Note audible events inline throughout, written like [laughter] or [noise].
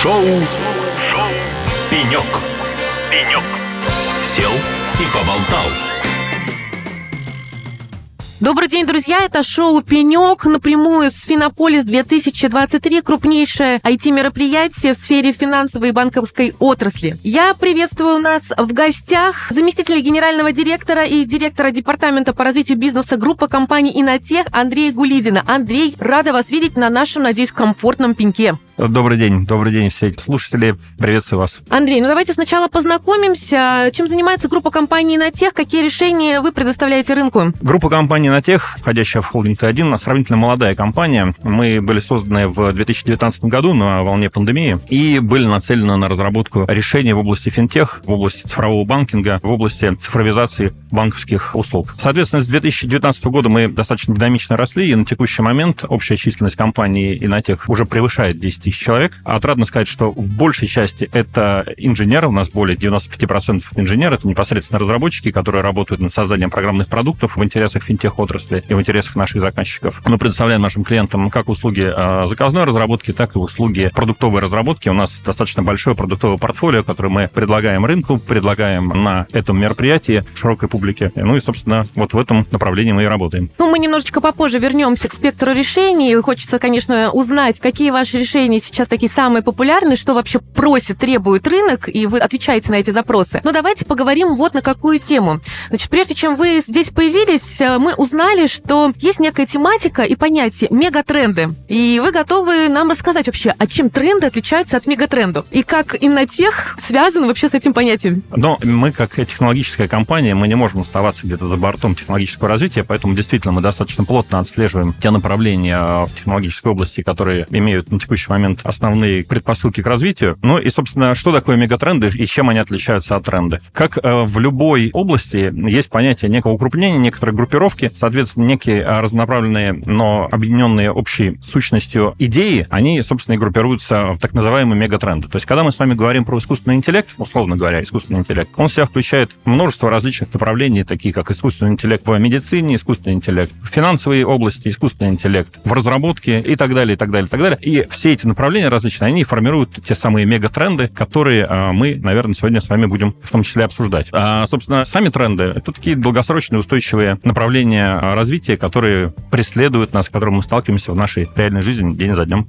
Шоу, Шоу. «Пенек». «Пенек». Сел и поболтал. Добрый день, друзья! Это шоу «Пенек» напрямую с Финополис-2023, крупнейшее IT-мероприятие в сфере финансовой и банковской отрасли. Я приветствую у нас в гостях заместителя генерального директора и директора департамента по развитию бизнеса группы компании «Инотех» Андрея Гулидина. Андрей, рада вас видеть на нашем, надеюсь, комфортном пеньке. Добрый день, добрый день все слушатели. Приветствую вас. Андрей, ну давайте сначала познакомимся. Чем занимается группа компании «Инотех»? Какие решения вы предоставляете рынку? Группа компании «Инотех», входящая в холдинг Т1, сравнительно молодая компания. Мы были созданы в 2019 году на волне пандемии и были нацелены на разработку решений в области финтех, в области цифрового банкинга, в области цифровизации банковских услуг. Соответственно, с 2019 года мы достаточно динамично росли, и на текущий момент общая численность компании «Инотех» уже превышает 10 тысяч человек. Отрадно сказать, что в большей части это инженеры, у нас более 95% инженеры, это непосредственно разработчики, которые работают над созданием программных продуктов в интересах финтех-отрасли и в интересах наших заказчиков. Мы предоставляем нашим клиентам как услуги а, заказной разработки, так и услуги продуктовой разработки. У нас достаточно большое продуктовое портфолио, которое мы предлагаем рынку, предлагаем на этом мероприятии широкой публике. Ну и, собственно, вот в этом направлении мы и работаем. Ну, мы немножечко попозже вернемся к спектру решений. Хочется, конечно, узнать, какие ваши решения они сейчас такие самые популярные, что вообще просит, требует рынок, и вы отвечаете на эти запросы. Но давайте поговорим вот на какую тему. Значит, прежде чем вы здесь появились, э, мы узнали, что есть некая тематика и понятие мегатренды. И вы готовы нам рассказать вообще, а чем тренды отличаются от мегатрендов? И как иннотех связан вообще с этим понятием? Но мы, как технологическая компания, мы не можем оставаться где-то за бортом технологического развития, поэтому действительно мы достаточно плотно отслеживаем те направления в технологической области, которые имеют на текущий момент момент основные предпосылки к развитию. Ну и, собственно, что такое мегатренды и чем они отличаются от тренда? Как э, в любой области есть понятие некого укрупнения, некоторой группировки, соответственно, некие э, разнонаправленные, но объединенные общей сущностью идеи, они, собственно, и группируются в так называемые мегатренды. То есть, когда мы с вами говорим про искусственный интеллект, условно говоря, искусственный интеллект, он в себя включает множество различных направлений, такие как искусственный интеллект в медицине, искусственный интеллект в финансовой области, искусственный интеллект в разработке и так далее, и так далее, и так далее. И все эти различные, они формируют те самые мегатренды, которые а, мы, наверное, сегодня с вами будем в том числе обсуждать. А, собственно, сами тренды — это такие долгосрочные устойчивые направления а, развития, которые преследуют нас, с которыми мы сталкиваемся в нашей реальной жизни день за днем.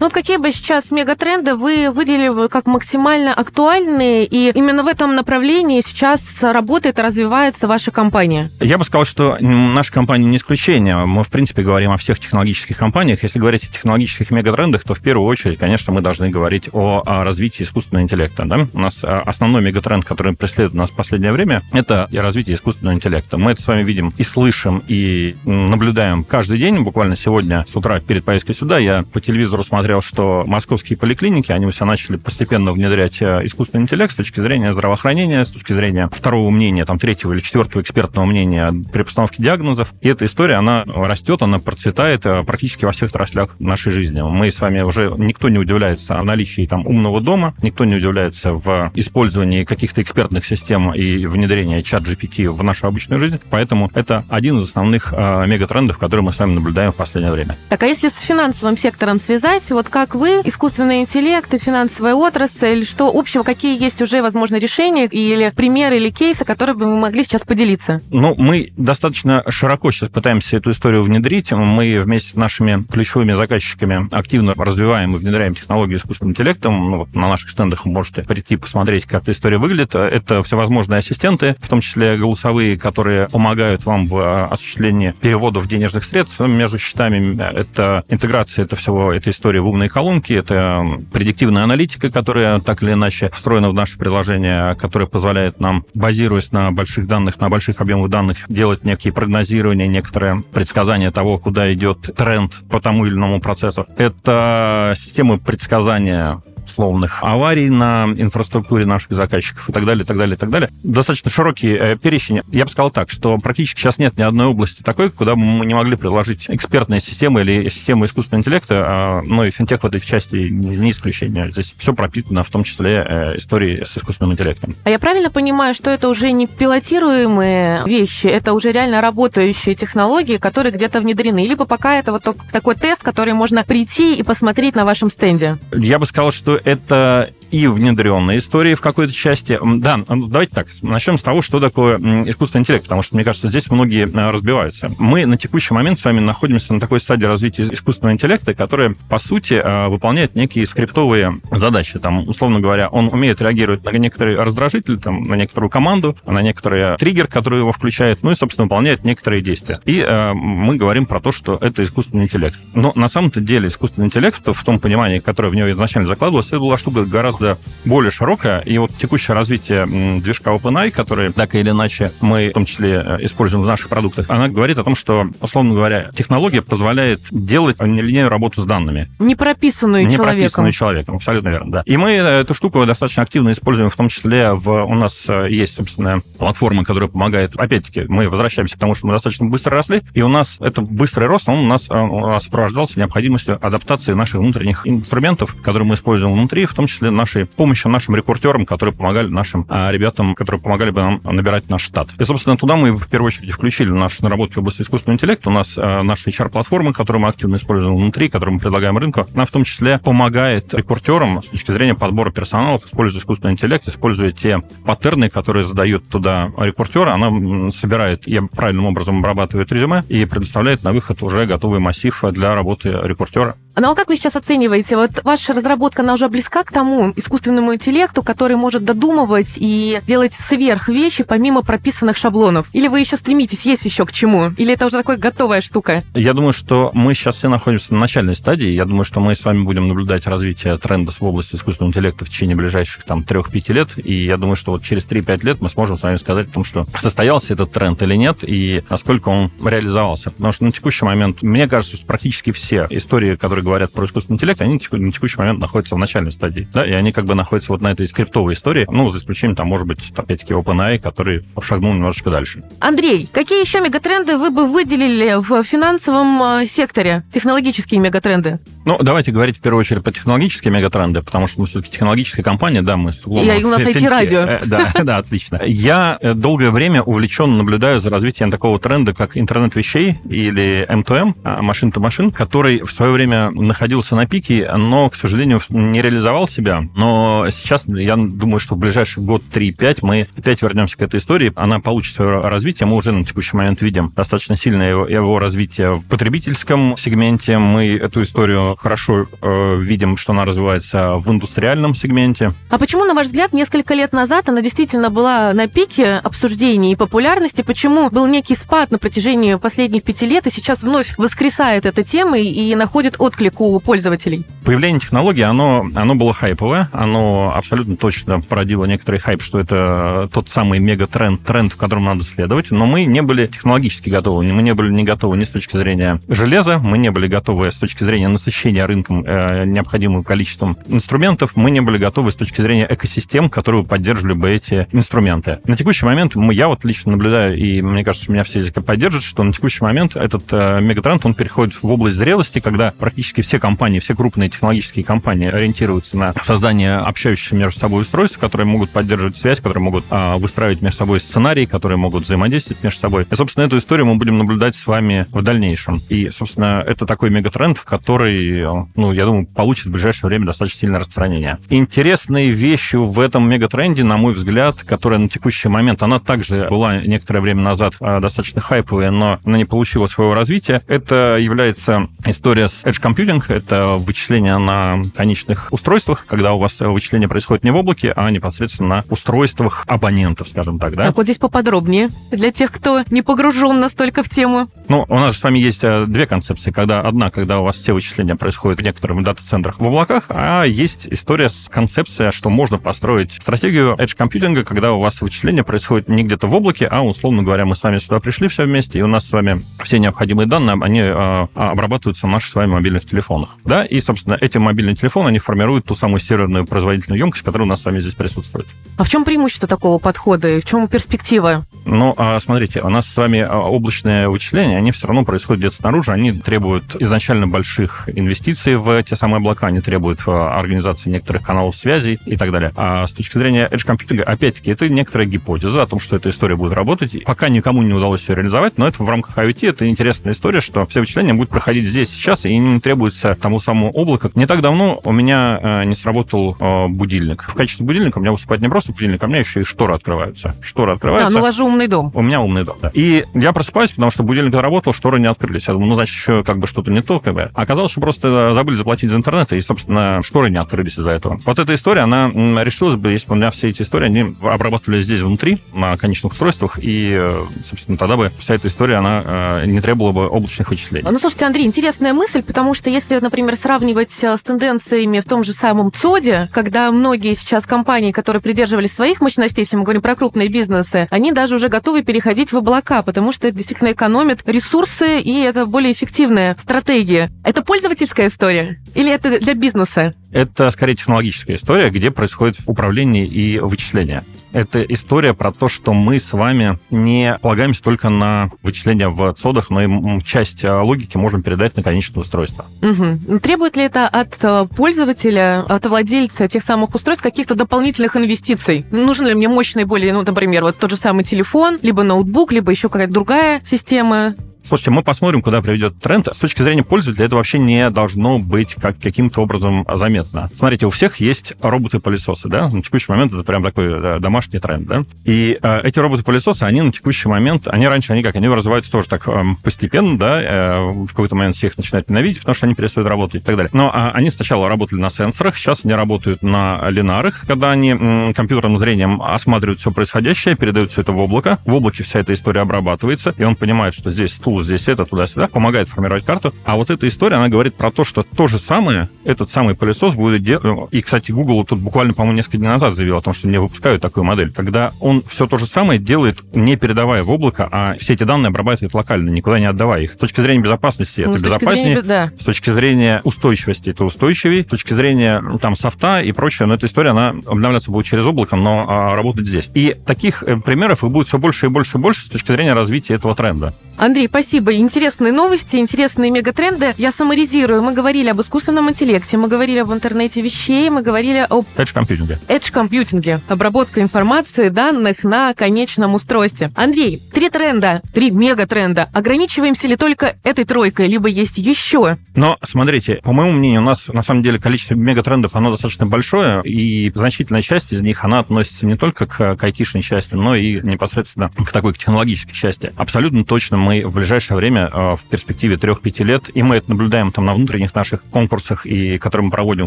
Ну вот какие бы сейчас мегатренды вы выделили как максимально актуальные, и именно в этом направлении сейчас работает и развивается ваша компания? Я бы сказал, что наша компания не исключение. Мы, в принципе, говорим о всех технологических компаниях. Если говорить о технологических мегатрендах, то в первую очередь, конечно, мы должны говорить о, развитии искусственного интеллекта. Да? У нас а, основной мегатренд, который преследует нас в последнее время, это развитие искусственного интеллекта. Мы это с вами видим и слышим, и наблюдаем каждый день. Буквально сегодня с утра перед поездкой сюда я по телевизору смотрел смотрел, что московские поликлиники, они все начали постепенно внедрять э, искусственный интеллект с точки зрения здравоохранения, с точки зрения второго мнения, там, третьего или четвертого экспертного мнения при постановке диагнозов. И эта история, она растет, она процветает э, практически во всех отраслях нашей жизни. Мы с вами уже, никто не удивляется о наличии там умного дома, никто не удивляется в использовании каких-то экспертных систем и внедрении чат GPT в нашу обычную жизнь. Поэтому это один из основных э, мегатрендов, которые мы с вами наблюдаем в последнее время. Так, а если с финансовым сектором связать, вот как вы, искусственный интеллект и финансовая отрасль, что общего, какие есть уже, возможно, решения или примеры или кейсы, которые бы мы могли сейчас поделиться? Ну, мы достаточно широко сейчас пытаемся эту историю внедрить. Мы вместе с нашими ключевыми заказчиками активно развиваем и внедряем технологию искусственного интеллекта. Ну, вот на наших стендах вы можете прийти посмотреть, как эта история выглядит. Это всевозможные ассистенты, в том числе голосовые, которые помогают вам в осуществлении переводов денежных средств между счетами. Это интеграция это всего этой истории умные колонки, это предиктивная аналитика, которая так или иначе встроена в наше приложение, которая позволяет нам, базируясь на больших данных, на больших объемах данных, делать некие прогнозирования, некоторые предсказания того, куда идет тренд по тому или иному процессу. Это системы предсказания условных аварий на инфраструктуре наших заказчиков и так далее, и так далее, и так далее. Достаточно широкий э, перечень. Я бы сказал так, что практически сейчас нет ни одной области такой, куда бы мы не могли приложить экспертные системы или системы искусственного интеллекта, а, ну и финтех в этой части не исключение. Здесь все пропитано, в том числе э, историей с искусственным интеллектом. А я правильно понимаю, что это уже не пилотируемые вещи, это уже реально работающие технологии, которые где-то внедрены? Либо пока это вот такой тест, который можно прийти и посмотреть на вашем стенде? Я бы сказал, что Это и внедренные истории в какой-то части. Да, давайте так, начнем с того, что такое искусственный интеллект, потому что, мне кажется, здесь многие э, разбиваются. Мы на текущий момент с вами находимся на такой стадии развития искусственного интеллекта, которая, по сути, э, выполняет некие скриптовые задачи. Там, условно говоря, он умеет реагировать на некоторые раздражители, там, на некоторую команду, на некоторые триггер, который его включает, ну и, собственно, выполняет некоторые действия. И э, мы говорим про то, что это искусственный интеллект. Но на самом-то деле искусственный интеллект в том понимании, которое в него изначально закладывалось, это была штука гораздо гораздо более широкая. И вот текущее развитие движка OpenAI, который так или иначе мы в том числе э, используем в наших продуктах, она говорит о том, что, условно говоря, технология позволяет делать нелинейную работу с данными. Не прописанную не человеком. Не прописанную человеком, абсолютно верно, да. И мы эту штуку достаточно активно используем, в том числе в... У нас э, есть, собственно, платформа, которая помогает... Опять-таки, мы возвращаемся к тому, что мы достаточно быстро росли, и у нас это быстрый рост, он у нас э, сопровождался необходимостью адаптации наших внутренних инструментов, которые мы используем внутри, в том числе нашей помощью нашим рекрутерам, которые помогали нашим а, ребятам, которые помогали бы нам набирать наш штат. И, собственно, туда мы в первую очередь включили наши наработки в области искусственного интеллекта. У нас а, наша HR-платформа, которую мы активно используем внутри, которую мы предлагаем рынку, она в том числе помогает рекрутерам с точки зрения подбора персоналов, используя искусственный интеллект, используя те паттерны, которые задают туда рекрутеры, она собирает и правильным образом обрабатывает резюме и предоставляет на выход уже готовый массив для работы рекрутера. Ну а как вы сейчас оцениваете? Вот ваша разработка, она уже близка к тому искусственному интеллекту, который может додумывать и делать сверх вещи помимо прописанных шаблонов? Или вы еще стремитесь, есть еще к чему? Или это уже такая готовая штука? Я думаю, что мы сейчас все находимся на начальной стадии. Я думаю, что мы с вами будем наблюдать развитие тренда в области искусственного интеллекта в течение ближайших там 3-5 лет. И я думаю, что вот через 3-5 лет мы сможем с вами сказать о том, что состоялся этот тренд или нет, и насколько он реализовался. Потому что на текущий момент, мне кажется, что практически все истории, которые говорят про искусственный интеллект, они на текущий момент находятся в начальной стадии. Да, и они как бы находятся вот на этой скриптовой истории, ну, за исключением, там, может быть, опять-таки, OpenAI, который шагнул немножечко дальше. Андрей, какие еще мегатренды вы бы выделили в финансовом э, секторе, технологические мегатренды? Ну, давайте говорить в первую очередь про технологические мегатренды, потому что мы все-таки технологическая компания, да, мы с углом... Я, у нас IT-радио. Да, [laughs] да, отлично. Я э, долгое время увлеченно наблюдаю за развитием такого тренда, как интернет вещей или M2M, а, машин-то-машин, который в свое время находился на пике, но, к сожалению, не реализовал себя. Но сейчас, я думаю, что в ближайший год 3-5 мы опять вернемся к этой истории. Она получит свое развитие. Мы уже на текущий момент видим достаточно сильное его, его развитие в потребительском сегменте. Мы эту историю хорошо э, видим, что она развивается в индустриальном сегменте. А почему, на ваш взгляд, несколько лет назад она действительно была на пике обсуждений и популярности? Почему был некий спад на протяжении последних пяти лет, и сейчас вновь воскресает эта тема и находит отклик у пользователей? Появление технологии, оно, оно было хайповое, оно абсолютно точно породило некоторый хайп, что это тот самый мегатренд, тренд, в котором надо следовать, но мы не были технологически готовы, мы не были не готовы ни с точки зрения железа, мы не были готовы с точки зрения насыщения рынком э, необходимым количеством инструментов, мы не были готовы с точки зрения экосистем, которые поддерживали бы эти инструменты. На текущий момент мы, я вот лично наблюдаю, и мне кажется, меня все поддержат, что на текущий момент этот э, мегатренд, он переходит в область зрелости, когда практически все компании, все крупные технологические компании ориентируются на создание общающихся между собой устройств, которые могут поддерживать связь, которые могут а, выстраивать между собой сценарии, которые могут взаимодействовать между собой. И, собственно, эту историю мы будем наблюдать с вами в дальнейшем. И, собственно, это такой мегатренд, который, ну, я думаю, получит в ближайшее время достаточно сильное распространение. Интересные вещи в этом мегатренде, на мой взгляд, которая на текущий момент, она также была некоторое время назад а, достаточно хайповая, но она не получила своего развития. Это является история с Edge Computing, это вычисление на конечных устройствах, когда у вас вычисление происходит не в облаке, а непосредственно на устройствах абонентов, скажем так, да? Так, вот здесь поподробнее, для тех, кто не погружен настолько в тему. Ну, у нас же с вами есть э, две концепции. Когда одна, когда у вас все вычисления происходят в некоторых дата-центрах в облаках, а есть история с концепцией, что можно построить стратегию edge компьютинга, когда у вас вычисления происходят не где-то в облаке, а, условно говоря, мы с вами сюда пришли все вместе, и у нас с вами все необходимые данные, они э, обрабатываются в наших с вами мобильных телефонах. Да, и, собственно, эти мобильные телефоны, они формируют ту самую серверную производительную емкость, которая у нас с вами здесь присутствует. А в чем преимущество такого подхода и в чем перспектива? Ну, а, смотрите, у нас с вами облачное вычисление, они все равно происходят где-то снаружи, они требуют изначально больших инвестиций в те самые облака, они требуют а, организации некоторых каналов связи и так далее. А с точки зрения edge компьютинга, опять-таки, это некоторая гипотеза о том, что эта история будет работать. Пока никому не удалось все реализовать, но это в рамках IoT, это интересная история, что все вычисления будут проходить здесь сейчас и не требуется тому самому облаку. Не так давно у меня э, не сработал э, будильник. В качестве будильника у меня выступает не просто будильник, а у меня еще и шторы открываются. Шторы открываются. Да, ну у вас же умный дом. У меня умный дом, да. И я просыпаюсь, потому что будильник работал, шторы не открылись. Я думаю, ну, значит, еще как бы что-то не то, как бы. Оказалось, что просто забыли заплатить за интернет, и, собственно, шторы не открылись из-за этого. Вот эта история, она решилась бы, если бы у меня все эти истории, они обрабатывались здесь внутри, на конечных устройствах, и, э, собственно, тогда бы вся эта история, она э, не требовала бы облачных вычислений. Ну, слушайте, Андрей, интересная мысль, потому что если, например, сравнивать э, с тенденциями в том же самом ЦОДе, когда многие сейчас компании, которые придерживались своих мощностей, если мы говорим про крупные бизнесы, они даже уже готовы переходить в облака, потому что это действительно экономит ресурсы, и это более эффективная стратегия. Это пользовательская история? Или это для бизнеса? Это скорее технологическая история, где происходит управление и вычисление. Это история про то, что мы с вами не полагаемся только на вычисления в цодах, но и часть э, логики можем передать на конечное устройство. Угу. Требует ли это от э, пользователя, от владельца тех самых устройств каких-то дополнительных инвестиций? Нужен ли мне мощный более, ну, например, вот тот же самый телефон, либо ноутбук, либо еще какая-то другая система? Слушайте, мы посмотрим, куда приведет тренд. С точки зрения пользователя это вообще не должно быть как каким-то образом заметно. Смотрите, у всех есть роботы-пылесосы, да? На текущий момент это прям такой да, домашний тренд, да? И э, эти роботы-пылесосы, они на текущий момент, они раньше, они как, они развиваются тоже так э, постепенно, да? Э, в какой-то момент всех начинают ненавидеть, потому что они перестают работать и так далее. Но э, они сначала работали на сенсорах, сейчас они работают на линарах, когда они э, компьютерным зрением осматривают все происходящее, передают все это в облако. В облаке вся эта история обрабатывается, и он понимает, что здесь стул здесь это, туда-сюда, помогает формировать карту. А вот эта история, она говорит про то, что то же самое этот самый пылесос будет делать. И, кстати, Google тут буквально, по-моему, несколько дней назад заявил о том, что не выпускают такую модель. Когда он все то же самое делает, не передавая в облако, а все эти данные обрабатывает локально, никуда не отдавая их. С точки зрения безопасности ну, это безопаснее. Зрения, да. С точки зрения устойчивости это устойчивее. С точки зрения там софта и прочее, но эта история, она обновляться будет через облако, но а, работать здесь. И таких э, примеров и будет все больше и больше и больше с точки зрения развития этого тренда. Андрей, спасибо. Интересные новости, интересные мегатренды. Я саморизирую. Мы говорили об искусственном интеллекте, мы говорили об интернете вещей, мы говорили об... Edge-компьютинге. Edge-компьютинге. Обработка информации, данных на конечном устройстве. Андрей, три тренда, три мегатренда. Ограничиваемся ли только этой тройкой, либо есть еще? Но, смотрите, по моему мнению, у нас на самом деле количество мегатрендов, оно достаточно большое, и значительная часть из них, она относится не только к, к айтишной части, но и непосредственно к такой к технологической части. Абсолютно точно мы в ближайшее время, э, в перспективе 3-5 лет, и мы это наблюдаем там на внутренних наших конкурсах, и которые мы проводим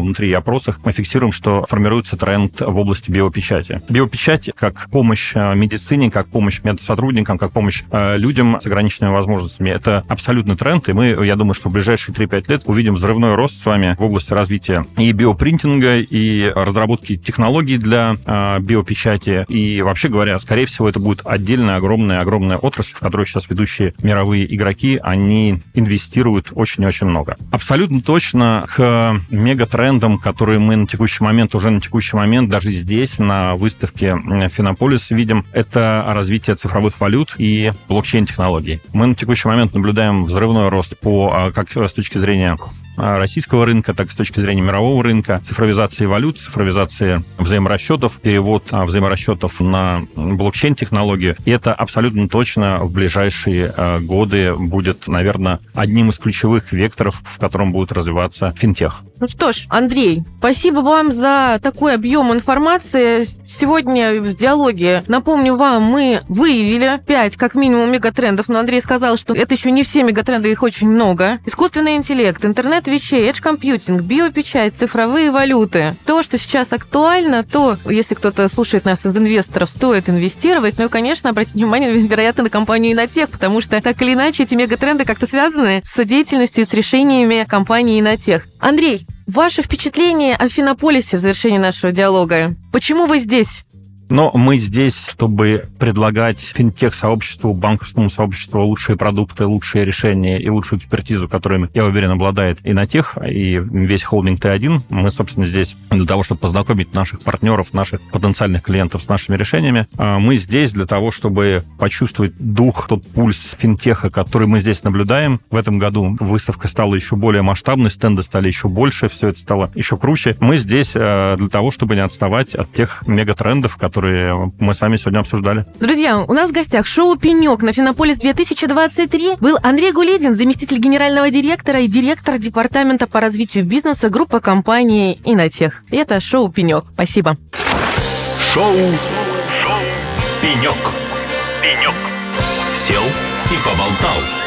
внутри опросах, мы фиксируем, что формируется тренд в области биопечати. Биопечать как помощь э, медицине, как помощь медсотрудникам, как помощь э, людям с ограниченными возможностями. Это абсолютный тренд, и мы, я думаю, что в ближайшие 3-5 лет увидим взрывной рост с вами в области развития и биопринтинга, и разработки технологий для биопечати. И вообще говоря, скорее всего, это будет отдельная огромная-огромная отрасль, в которой сейчас ведущие мировые игроки, они инвестируют очень и очень много. Абсолютно точно к мегатрендам, которые мы на текущий момент, уже на текущий момент, даже здесь, на выставке Финополис видим, это развитие цифровых валют и блокчейн-технологий. Мы на текущий момент наблюдаем взрывной рост по, а, как с точки зрения российского рынка, так и с точки зрения мирового рынка, цифровизации валют, цифровизации взаиморасчетов, перевод а, взаиморасчетов на блокчейн-технологию. И это абсолютно точно в ближайшие а, годы будет, наверное, одним из ключевых векторов, в котором будет развиваться финтех. Ну что ж, Андрей, спасибо вам за такой объем информации. Сегодня в диалоге, напомню вам, мы выявили 5 как минимум мегатрендов, но Андрей сказал, что это еще не все мегатренды, их очень много. Искусственный интеллект, интернет вещей, edge-компьютинг, биопечать, цифровые валюты. То, что сейчас актуально, то, если кто-то слушает нас из инвесторов, стоит инвестировать. Ну и, конечно, обратить внимание, [laughs] вероятно, на компанию Инотех, потому что так или иначе эти мегатренды как-то связаны с деятельностью, с решениями компании Инотех. Андрей, Ваше впечатление о Финополисе в завершении нашего диалога. Почему вы здесь? Но мы здесь, чтобы предлагать финтех-сообществу, банковскому сообществу лучшие продукты, лучшие решения и лучшую экспертизу, которыми, я уверен, обладает и на тех, и весь холдинг Т1. Мы, собственно, здесь для того, чтобы познакомить наших партнеров, наших потенциальных клиентов с нашими решениями. А мы здесь для того, чтобы почувствовать дух, тот пульс финтеха, который мы здесь наблюдаем. В этом году выставка стала еще более масштабной, стенды стали еще больше, все это стало еще круче. Мы здесь э, для того, чтобы не отставать от тех мегатрендов, которые которые мы с вами сегодня обсуждали. Друзья, у нас в гостях шоу «Пенек» на Финополис 2023 был Андрей Гуледин, заместитель генерального директора и директор департамента по развитию бизнеса группы компании «Инотех». И это шоу «Пенек». Спасибо. Шоу, Шоу. «Пенек». «Пенек». Сел и поболтал.